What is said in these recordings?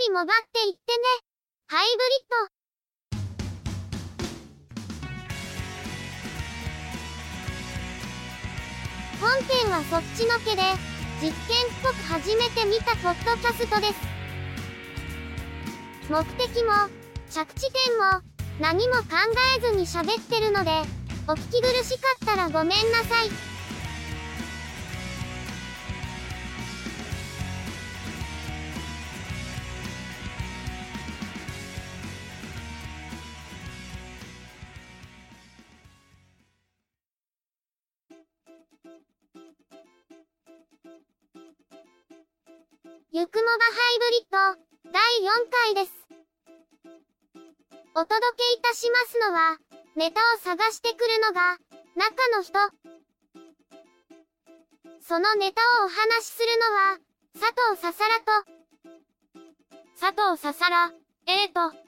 りもばっていってね。ハイブリッド。本編はそっちのけで、実験っぽく初めて見たポッドキャストです。目的も、着地点も、何も考えずに喋ってるので、お聞き苦しかったらごめんなさい。ゆくもばハイブリッド、第4回です。お届けいたしますのは、ネタを探してくるのが、中の人。そのネタをお話しするのは、佐藤ささらと、佐藤ささら、A と、佐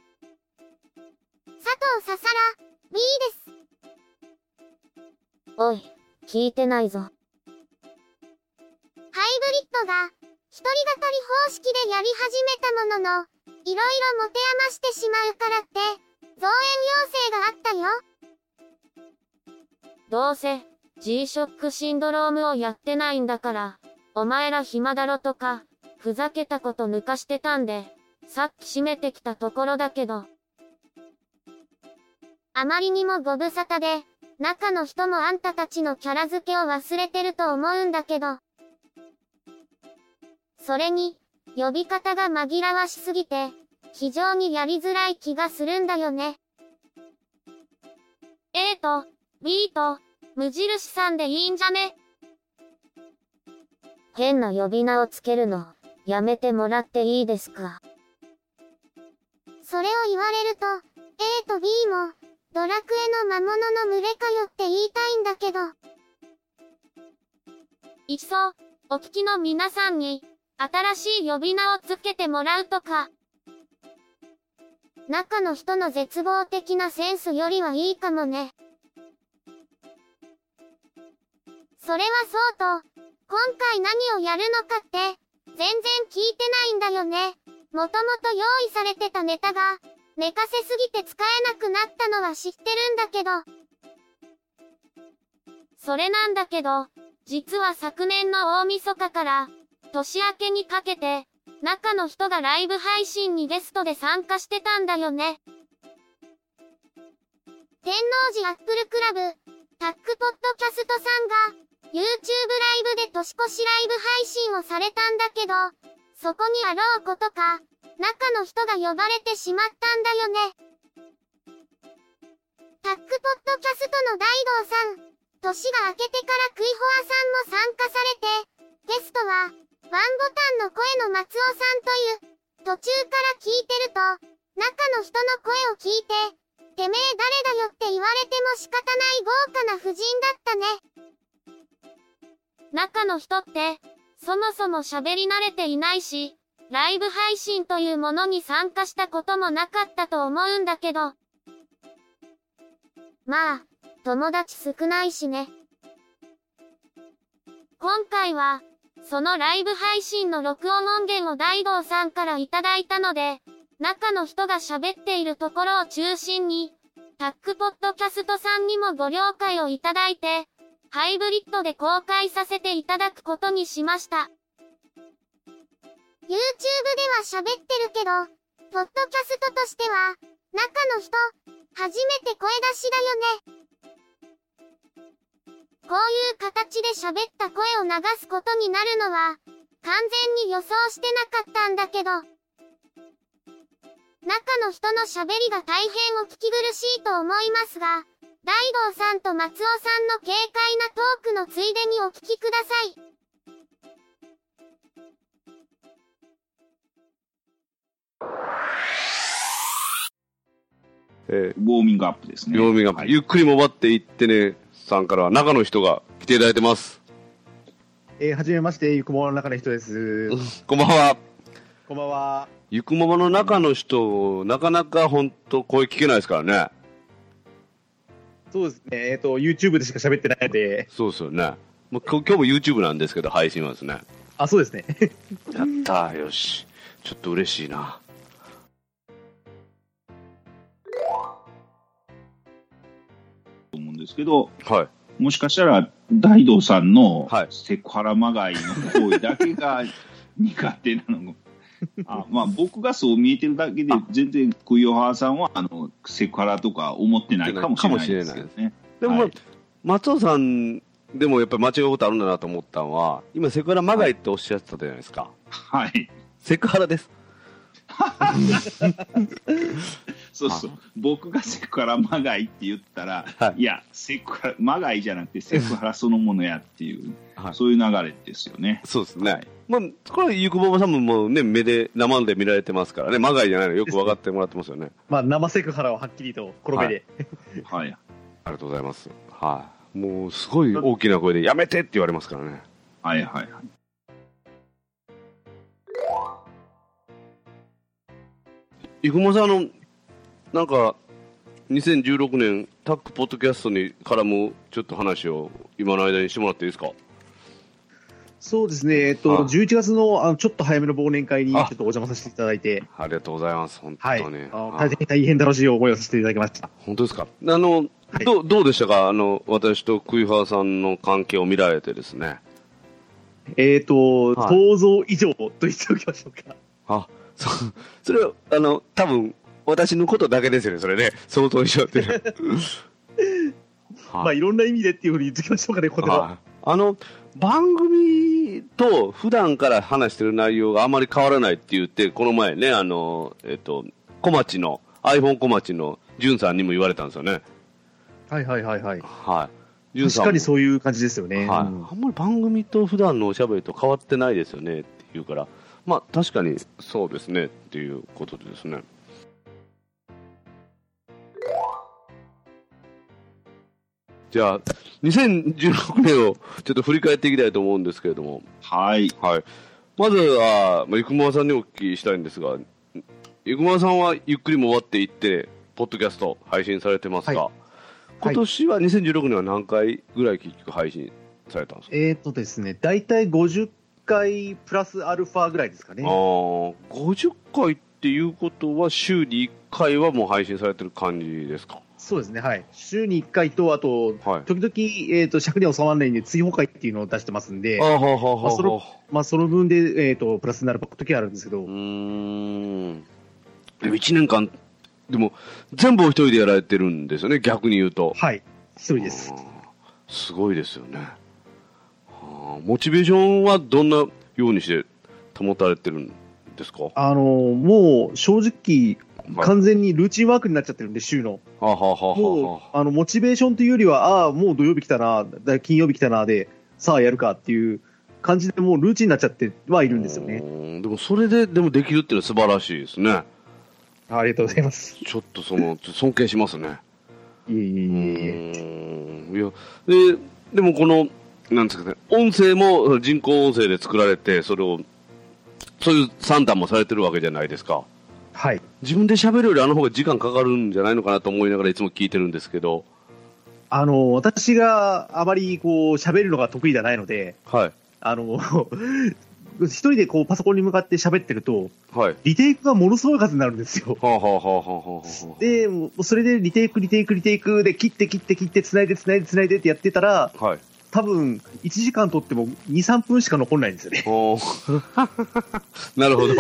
藤ささら、B です。おい、聞いてないぞ。ハイブリッドが、一人語り方式でやり始めたものの、いろいろ持て余してしまうからって、増援要請があったよ。どうせ、G-SHOCK シンドロームをやってないんだから、お前ら暇だろとか、ふざけたこと抜かしてたんで、さっき締めてきたところだけど。あまりにもご無沙汰で、中の人もあんたたちのキャラ付けを忘れてると思うんだけど。それに、呼び方が紛らわしすぎて、非常にやりづらい気がするんだよね。A と、B と、無印さんでいいんじゃね？変な呼び名をつけるの、やめてもらっていいですか？それを言われると、A と B も、ドラクエの魔物の群れかよって言いたいんだけど。いっそ、お聞きの皆さんに、新しい呼び名をつけてもらうとか。中の人の絶望的なセンスよりはいいかもね。それはそうと、今回何をやるのかって、全然聞いてないんだよね。もともと用意されてたネタが、寝かせすぎて使えなくなったのは知ってるんだけど。それなんだけど、実は昨年の大晦日から、年明けにかけて、中の人がライブ配信にゲストで参加してたんだよね。天王寺アップルクラブ、タックポッドキャストさんが、YouTube ライブで年越しライブ配信をされたんだけど、そこにあろうことか、中の人が呼ばれてしまったんだよね。タックポッドキャストの大道さん、年が明けてからクイホアさんも参加されて、ゲストは、ワンボタンの声の松尾さんという、途中から聞いてると、中の人の声を聞いて、てめえ誰だよって言われても仕方ない豪華な夫人だったね。中の人って、そもそも喋り慣れていないし、ライブ配信というものに参加したこともなかったと思うんだけど。まあ、友達少ないしね。今回は、そのライブ配信の録音音源を大道さんからいただいたので、中の人が喋っているところを中心に、タックポッドキャストさんにもご了解をいただいて、ハイブリッドで公開させていただくことにしました。YouTube では喋ってるけど、ポッドキャストとしては、中の人、初めて声出しだよね。こういう形で喋った声を流すことになるのは、完全に予想してなかったんだけど。中の人の喋りが大変お聞き苦しいと思いますが、大道さんと松尾さんの軽快なトークのついでにお聞きください。えウォーミングアップですー、ね。曜日が、はいゆっくりもばっていってね、さんからは中の人が来ていただいてます。えー、はじめまして、ゆくもの中の人です。こんばんは。こんばんは。ゆくもばの中の人、なかなか本当声聞けないですからね。そうですね、えっ、と、YouTube でしか喋ってないので、そうですよね。もう今日も YouTube なんですけど、配信はですね。あ、そうですね。やったー、よし。ちょっと嬉しいな。ですけど、はい。もしかしたら大道さんのはいセクハラまがいの行為だけが 苦手なのあまあ僕がそう見えてるだけであ全然クイオハーさんはあのセクハラとか思ってないかもしれないですけどね。でも、はい松尾さんでもやっぱり間違うことあるんだなと思ったのは、今セクハラまがいっておっしゃってたじゃないですか。はい。セクハラです。そうそう。僕がセクハラまがいって言ったら、はいい、や、セクハラ、まがいじゃなくて セクハラそのものやっていう、はいそういう流れですよね。そうですね。はいまあ、これはゆくぼばさんももうね、目で、生で見られてますからね、まがいじゃないのよく分かってもらってますよね。まあ、生セクハラをはっきりと、この目で。はい。ありがとうございます。はい。もう、すごい大きな声で、やめてって言われますからね。はいはいはい。ゆくもさん、あの、なんか、2016年、タックポッドキャストに絡むちょっと話を今の間にしてもらっていいですか？そうですね、えっと、はい11月のあのちょっと早めの忘年会にちょあっとお邪魔させていただいて、ありがとうございます。本当はい、に。はい大変大変楽しい思いをさせていただきました。本当ですか？あの、はいどう、どうでしたか？あの、私とクイファーさんの関係を見られてですね。えっ、と、はい想像以上と言っておきましょうか。あ、そ、それは、あの、多分、私のことだけですよね、それね。相当以上って。まあ、いろんな意味でっていうふうに言っておきましょうかね、ここでは。はいあの、番組と普段から話してる内容があまり変わらないって言って、この前ね、あの、えっと、小町の、iPhone 小町のジュンさんにも言われたんですよね。はいはいはいはい。はい。ジュンさんも確かにそういう感じですよね。はい、うんあんまり番組と普段のおしゃべりと変わってないですよねって言うから、まあ確かにそうですねっていうことでですね。じゃあ、2016年をちょっと振り返っていきたいと思うんですけれども、はい。はい。まずは、まあ、ゆくまわさんにお聞きしたいんですが、ゆくまわさんはゆっくりも終わっていって、ポッドキャスト配信されてますが、は今年は2016年は何回ぐらい結局配信されたんですか？えっ、とですね、大体50回プラスアルファぐらいですかねあ。あ、50回っていうことは週に1回はもう配信されてる感じですか？そうですね、はい。週に1回と、あと、はい。時々、えっ、と、尺に収まらないんで、追放会っていうのを出してますんで、ああ、はあ、はあ、はあ。まあそのまあ、その分で、えっ、と、プラスになる時はあるんですけどう、ーん。でも1年間、でも、全部お一人でやられてるんですよね、逆に言うと。はい、一人ですすごいですよね。モチベーションはどんなようにして保たれてるんですか？はあのもう正直、はい完全にルーチンワークになっちゃってるんで、週の。あ、はあはあはあもう、あの、モチベーションというよりは、ああ、もう土曜日来たな、だ金曜日来たな、で、さあやるかっていう感じでもうルーチンになっちゃってはいるんですよね。ね。でもそれで、でもできるっていうのは素晴らしいですね。ありがとうございます。ちょっとその、尊敬しますね。いえいえいえいや、で、でもこの、なんですかね、音声も人工音声で作られて、それを、そういう算段もされてるわけじゃないですか。はい。自分で喋るよりあの方が時間かかるんじゃないのかなと思いながらいつも聞いてるんですけど、あの、私があまりこう、喋るのが得意じゃないので、はい。あの、一人でこう、パソコンに向かって喋ってると、はい。リテイクがものすごい数になるんですよ。はあ、はあはあはあで、それでリテイク、リテイク、リテイクで切って切って切って、繋いで繋いで繋いでってやってたら、はい。多分、1時間取っても2、3分しか残んないんですよね。なるほど。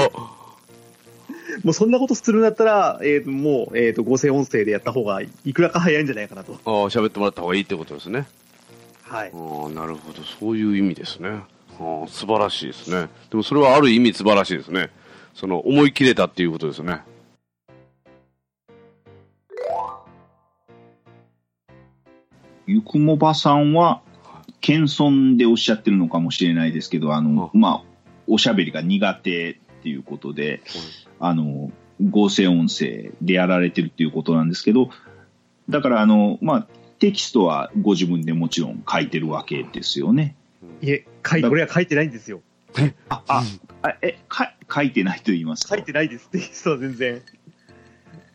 もうそんなことするんだったら、えーと、もう、えーと、合成音声でやった方がいくらか早いんじゃないかなと。ああ、喋ってもらった方がいいってことですね。はい。ああ、なるほど。そういう意味ですね。ああ、素晴らしいですね。でもそれはある意味素晴らしいですね。その、思い切れたっていうことですね。ゆくもばさんは、謙遜でおっしゃってるのかもしれないですけど、あの、まあ、おしゃべりが苦手っていうことで、あの、合成音声でやられてるっていうことなんですけど、だから、あの、まあ、テキストはご自分でもちろん書いてるわけですよね。いえ、書いこれは書いてないんですよ。あ、あ、あえ、か書いてないと言いますか？書いてないです、テキストは全然。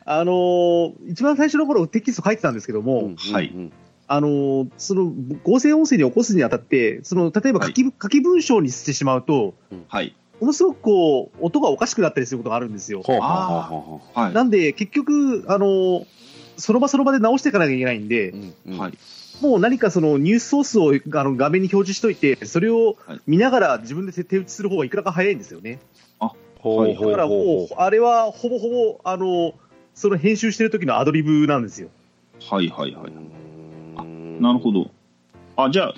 あのー一番最初の頃テキスト書いてたんですけども、うん。はい。うんあのーその合成音声に起こすにあたって、その例えば書き,、書き文章にしてしまうと、はい。ものすごくこう、音がおかしくなったりすることがあるんですよ。はい。なんで、結局、あのーその場その場で直していかなきゃいけないんで、うんうんはい。もう何かそのニュースソースをあの画面に表示しといて、それをはい見ながら自分で手打ちする方がいくらか早いんですよね。ほうほうだからもう、あれはほぼほぼ、あの、その編集してる時のアドリブなんですよ。はいはいはい。あなるほど。あ、じゃあ、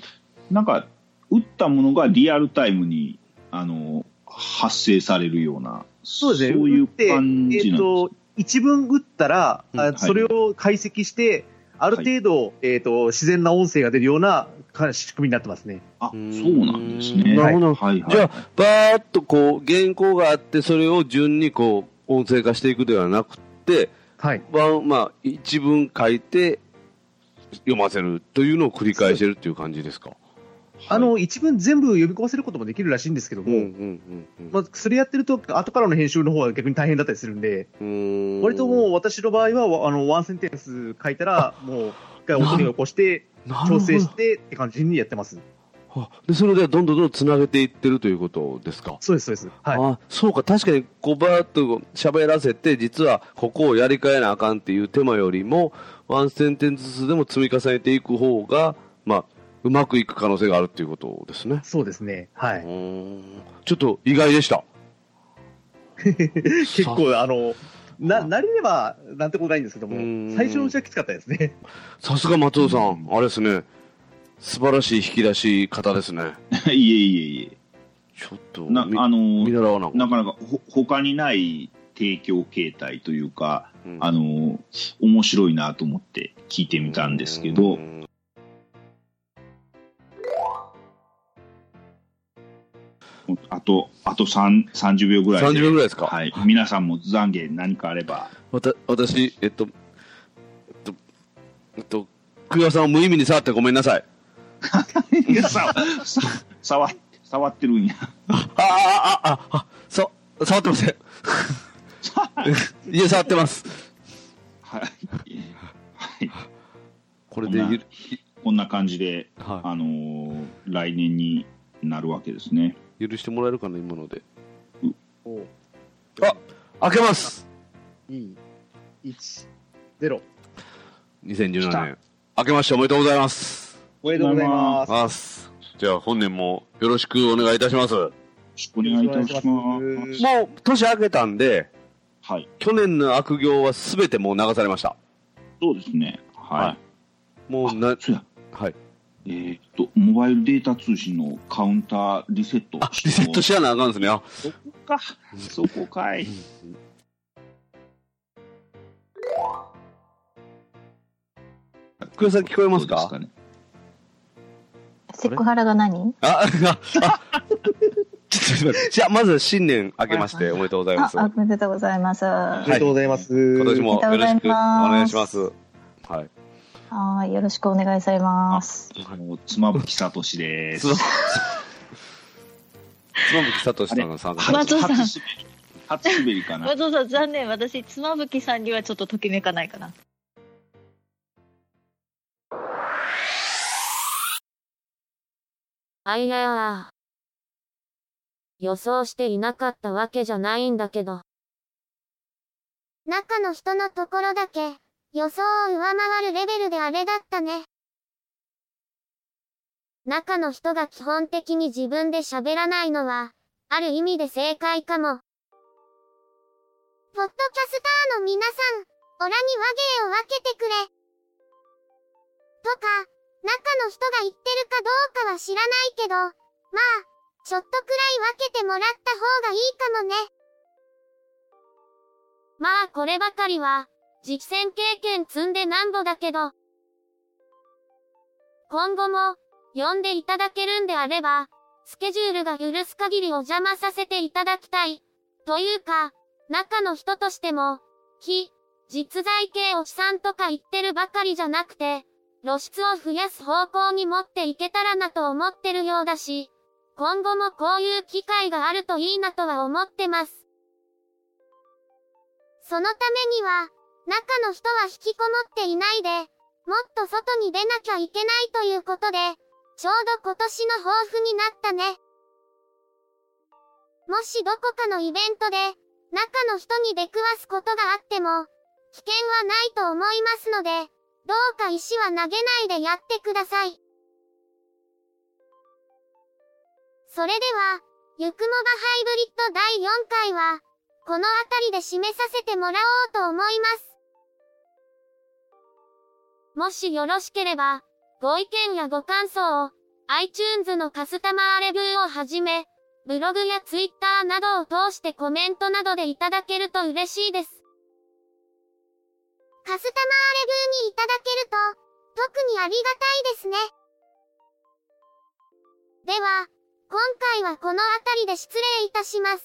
なんか、打ったものがリアルタイムに、あの、発生されるような、そうですね。そういう打って感じなんですえっ、と、一文打ったら、うんあそれを解析して、ある程度、えっ、と、自然な音声が出るようなか仕組みになってますね。あ、そんうなんですね。なるほどはいはい。じゃあ、バーっとこう、原稿があって、それを順にこう、音声化していくではなくて、はい。まあ、一文書いて、読ませるというのを繰り返してるっていう感じですか？あの、一文全部読み込ませることもできるらしいんですけども、うんうんうんうん。まあ、それやってると、後からの編集の方が逆に大変だったりするんで、ん割ともう私の場合は、あの、ワンセンテンス書いたら、もう、一回音に起こして、調整してって感じにやってます。あでそれでどんどんどんどんつなげていってるということですか？そうです、そうです。はい。あそうか、確かにこうバーッと喋らせて、実はここをやり替えなあかんっていう手間よりも、ワンセンテンスずつでも積み重ねていく方が、まあ、うまくいく可能性があるっていうことですね。そうですね。はうい。ちょっと意外でした。結構、あの、な、なりれば、なんてことないんですけども、最初のうちはきつかったですね。さすが松尾さん、あれですね。素晴らしい引き出し方ですね。いえいえいえ。ちょっと、な、みあの、見習わななかなかほ他にない提供形態というか、うんあの、面白いなと思って聞いてみたんですけどう、んあと、あと3 30秒ぐらいで。30秒ぐらいですか？はい。皆さんも懺悔何かあれば。わた私、えっと、えっと、えっと、久代さんを無意味に触ってごめんなさい。いやさ、さ、触っ、触ってるんや。あ、あ、あ、あ、あ、さ、触ってません。いや、触ってます。これでゆる、こんな感じで、はあのー来年になるわけですね。い、許してもらえるかな、今ので。おあ、開けます。2、1、0。2017来た年。開けましておめでとうございます。おめでとうございます。ます。じゃあ、本年もよろしくお願いいたします。もよろしくお願いいたします。う、年明けたんで、はい。去年の悪行はすべてもう流されました。そうですね。はい。はいもうなあ、そうや。はい。えーっと、モバイルデータ通信のカウンターリセット。あ、リセットしやなあかんですね。あ、そこか。そこかい。久代さん聞こえますか？どうですねセクハラが何？あ、あ、あ、ちょっと待って。じゃあ、まず新年明けましておめでとうございます。あ、おめでとうございます。おはめでとうございます。今年もよろしくお願いします。はい。い、よろしくお願いされます。あの、妻夫木聡です。つば、つばぶきさとしさん松尾さん初滑りかな。松尾さん、残念。私、妻夫木さんにはちょっとときめかないかな。あいやや。予想していなかったわけじゃないんだけど。中の人のところだけ、予想を上回るレベルであれだったね。中の人が基本的に自分で喋らないのは、ある意味で正解かも。ポッドキャスターの皆さん、オラに和芸を分けてくれ。とか、中の人が言ってるかどうかは知らないけど、まあ、ちょっとくらい分けてもらった方がいいかもね。まあこればかりは、実践経験積んでなんぼだけど。今後も、読んでいただけるんであれば、スケジュールが許す限りお邪魔させていただきたい。というか、中の人としても、非、実在系おじさんとか言ってるばかりじゃなくて、露出を増やす方向に持っていけたらなと思ってるようだし、今後もこういう機会があるといいなとは思ってます。そのためには、中の人は引きこもっていないで、もっと外に出なきゃいけないということで、ちょうど今年の抱負になったね。もしどこかのイベントで、中の人に出くわすことがあっても、危険はないと思いますので、どうか石は投げないでやってください。それでは、ゆくもばハイブリッド第4回は、この辺りで締めさせてもらおうと思います。もしよろしければ、ご意見やご感想を、iTunes のカスタマーレビューをはじめ、ブログや Twitter などを通してコメントなどでいただけると嬉しいです。カスタマーレビューにいただけると、特にありがたいですね。では、今回はこの辺りで失礼いたします。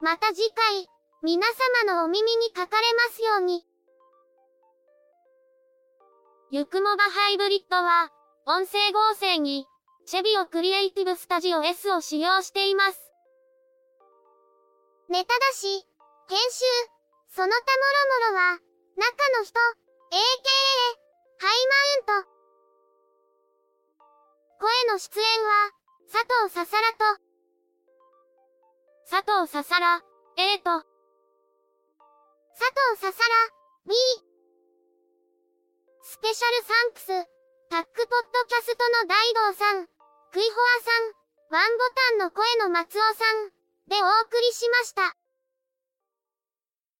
また次回、皆様のお耳にかかれますように。ゆくもばハイブリッドは、音声合成に、チェビオクリエイティブスタジオ S を使用しています。ネタだし、編集、その他もろもろは、中の人、AKA、ハイマウント。声の出演は、佐藤ささらと、佐藤ささら、A と、佐藤ささら、B。スペシャルサンクス、タックポッドキャストの大道さん、クイホアさん、ワンボタンの声の松尾さん、でお送りしました。